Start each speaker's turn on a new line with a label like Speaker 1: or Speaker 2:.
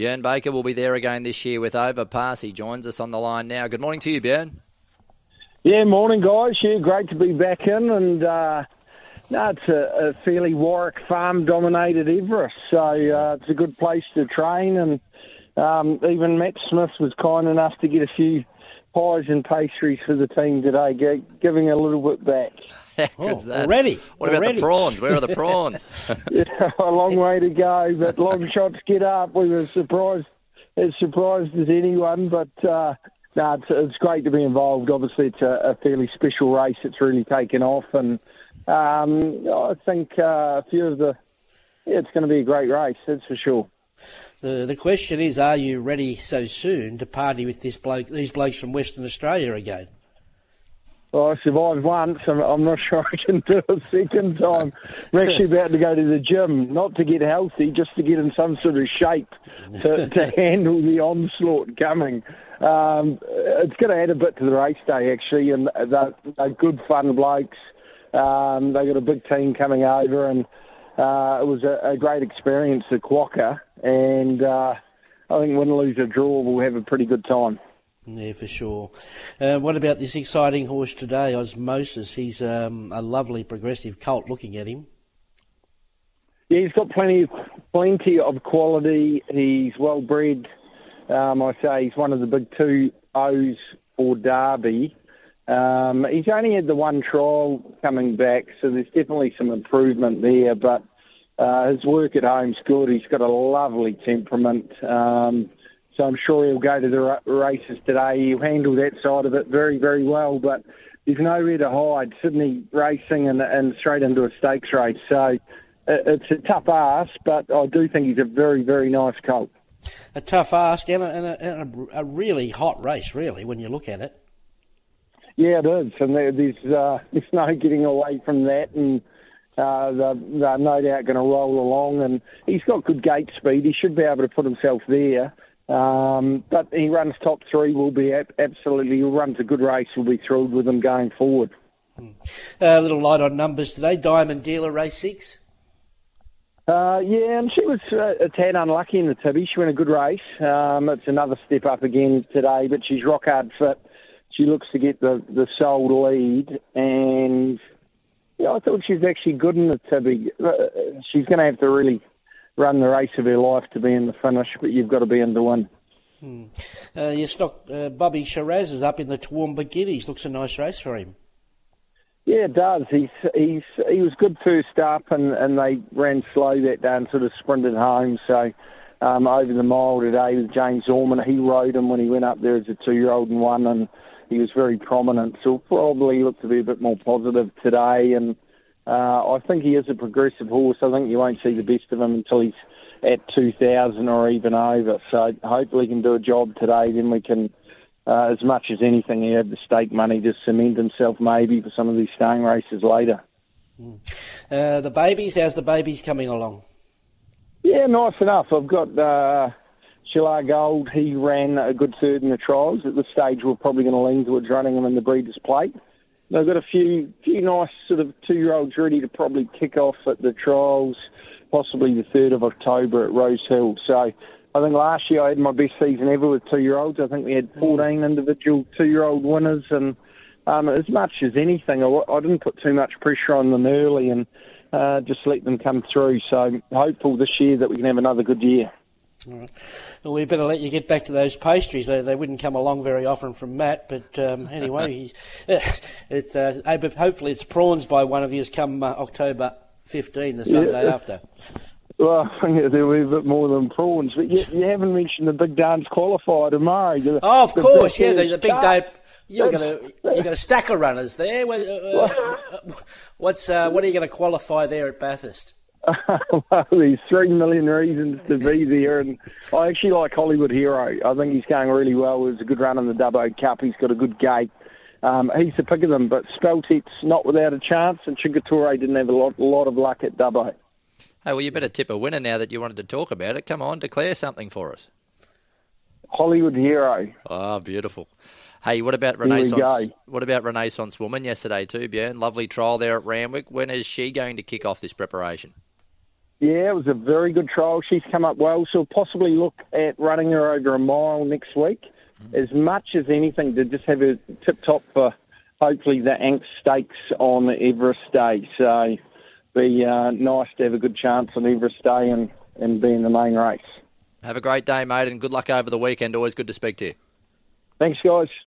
Speaker 1: Björn Baker will be there again this year with Overpass. He joins us on the line now. Good morning to you, Björn.
Speaker 2: Yeah, morning, guys. Yeah, great to be back in. And uh, no, it's a, a fairly Warwick farm dominated Everest. So uh, it's a good place to train. And um, even Matt Smith was kind enough to get a few pies and pastries for the team today, giving a little bit back.
Speaker 1: oh,
Speaker 3: already.
Speaker 1: What
Speaker 3: already.
Speaker 1: about the prawns? Where are the prawns?
Speaker 2: yeah, a long way to go, but long shots get up. We were surprised, as surprised as anyone, but uh, no, it's, it's, great to be involved. Obviously, it's a, a fairly special race. It's really taken off, and um, I think uh, a few of the yeah, it's going to be a great race. That's for sure.
Speaker 3: The the question is, are you ready so soon to party with this bloke, these blokes from Western Australia again?
Speaker 2: Well, I survived once. I'm, I'm not sure I can do a second time. We're actually about to go to the gym, not to get healthy, just to get in some sort of shape to, to handle the onslaught coming. Um, it's going to add a bit to the race day, actually, and they're, they're good, fun blokes. Um, they got a big team coming over, and uh, it was a, a, great experience at Quokka. And uh, I think win, lose, or draw, we'll have a pretty good time.
Speaker 3: Yeah, for sure. Uh, what about this exciting horse today, Osmosis? He's um, a lovely progressive colt. Looking at him.
Speaker 2: Yeah, he's got plenty, plenty of quality. He's well bred. Um, I say he's one of the big two O's for Derby. Um, he's only had the one trial coming back, so there's definitely some improvement there. But uh, his work at home's good. He's got a lovely temperament. Um, so I'm sure he'll go to the races today. He'll handle that side of it very, very well. But there's nowhere to hide. Sydney racing and, and straight into a stakes race. So it's a tough ask, but I do think he's a very, very nice colt.
Speaker 3: A tough ask and a, and a, and a really hot race, really, when you look at it.
Speaker 2: Yeah, it is, and there's uh, there's no getting away from that, and uh, they're, they're no doubt going to roll along. And he's got good gate speed; he should be able to put himself there. Um, but he runs top three. Will be absolutely. He runs a good race. We'll be thrilled with him going forward.
Speaker 3: Hmm. A little light on numbers today. Diamond Dealer race six.
Speaker 2: Uh, yeah, and she was uh, a tad unlucky in the Tibby. She went a good race. Um, it's another step up again today, but she's rock hard fit. She looks to get the the sold lead, and yeah, I thought she was actually good in the Tibby. Uh, she's going to have to really run the race of her life to be in the finish, but you've got to be in to win.
Speaker 3: Hmm. Uh, your stock, uh, Bobby Shiraz is up in the Toowoomba Guineas. Looks a nice race for him.
Speaker 2: Yeah, it does. He's he's he was good first up, and, and they ran slow that day and sort of sprinted home. So um, over the mile today with James Orman, he rode him when he went up there as a two-year-old and won, and he was very prominent. So probably look to be a bit more positive today, and uh, I think he is a progressive horse. I think you won't see the best of him until he's at 2,000 or even over. So hopefully he can do a job today. Then we can, uh, as much as anything, he have the stake money to cement himself maybe for some of these staying races later.
Speaker 3: Mm. Uh, the babies, how's the babies coming along?
Speaker 2: Yeah, nice enough. I've got Shilar Gold. He ran a good third in the trials. At this stage, we're probably going to lean towards running him in the Breeders' Plate. They've got a few few nice sort of two year olds ready to probably kick off at the trials, possibly the third of October at Rosehill. So I think last year I had my best season ever with two year olds. I think we had 14 individual two year old winners, and um, as much as anything, I, I didn't put too much pressure on them early and uh, just let them come through. So hopeful this year that we can have another good year.
Speaker 3: All right. Well, we better let you get back to those pastries. They, they wouldn't come along very often from Matt, but um, anyway, it's uh, hopefully it's prawns by one of you come uh, October 15, the Sunday yeah. after.
Speaker 2: Well, I think there'll be a bit more than prawns, but you, you haven't mentioned the big dance qualifier tomorrow.
Speaker 3: oh, of course, yeah, the, the big day. You're gonna you got a stack of runners there. Uh, uh, what's uh, what are you going to qualify there at Bathurst?
Speaker 2: Well, there's three million reasons to be there, and I actually like Hollywood Hero. I think he's going really well. It was a good run in the Dubbo Cup. He's got a good gait. Um, he's the pick of them, but Speltet's not without a chance, and Chingatore didn't have a lot, a lot of luck at Dubbo.
Speaker 1: Hey, well, you better tip a winner now that you wanted to talk about it. Come on, declare something for us.
Speaker 2: Hollywood Hero.
Speaker 1: Oh, beautiful. Hey, what about Renaissance? What about Renaissance Woman yesterday too, Björn? Lovely trial there at Randwick. When is she going to kick off this preparation?
Speaker 2: Yeah, it was a very good trial. She's come up well, so we'll possibly look at running her over a mile next week. As much as anything, to just have her tip top for hopefully the Ank Stakes on the Everest Day. So be uh, nice to have a good chance on Everest Day and, and be in the main race.
Speaker 1: Have a great day, mate, and good luck over the weekend. Always good to speak to you.
Speaker 2: Thanks, guys.